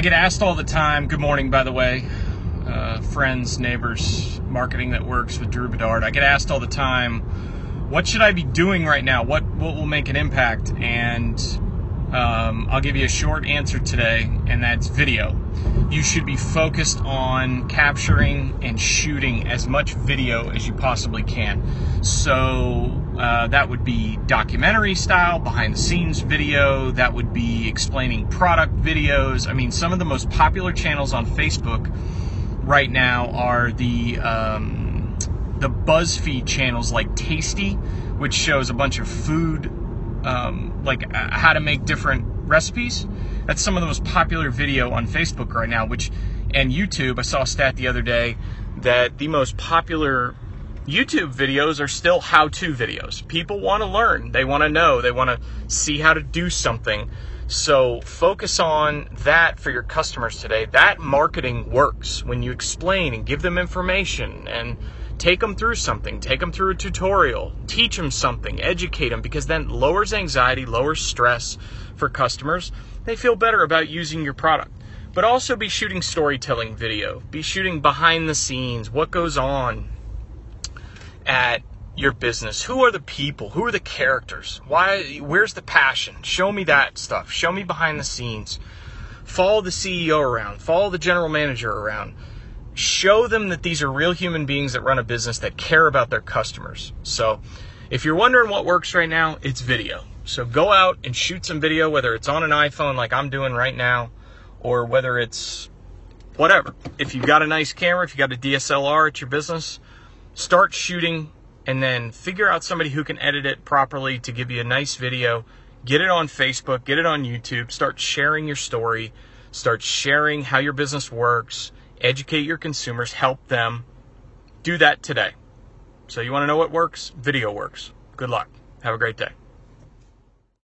I get asked all the time, good morning, by the way, uh, friends, neighbors, marketing that works with Drew Bedard. I get asked all the time, what should I be doing right now? What, what will make an impact? And um, I'll give you a short answer today, and that's video. You should be focused on capturing and shooting as much video as you possibly can. So uh, that would be documentary style, behind the scenes video, that would be explaining product videos. I mean, some of the most popular channels on Facebook right now are the um, the BuzzFeed channels like Tasty, which shows a bunch of food um, like uh, how to make different recipes. That's some of the most popular video on Facebook right now, which and YouTube. I saw a stat the other day that the most popular YouTube videos are still how-to videos. People want to learn, they want to know, they want to see how to do something. So focus on that for your customers today. That marketing works when you explain and give them information and take them through something, take them through a tutorial, teach them something, educate them, because then lowers anxiety, lowers stress for customers. They feel better about using your product. But also be shooting storytelling video, be shooting behind the scenes, what goes on at your business. Who are the people? Who are the characters? Why where's the passion? Show me that stuff. Show me behind the scenes. Follow the CEO around, follow the general manager around show them that these are real human beings that run a business that care about their customers. So, if you're wondering what works right now, it's video. So go out and shoot some video, whether it's on an iPhone like I'm doing right now, or whether it's whatever. If you've got a nice camera, if you've got a DSLR at your business, start shooting and then figure out somebody who can edit it properly to give you a nice video. Get it on Facebook, get it on YouTube, start sharing your story, start sharing how your business works educate your consumers, help them. Do that today. So, you want to know what works? Video works. Good luck. Have a great day.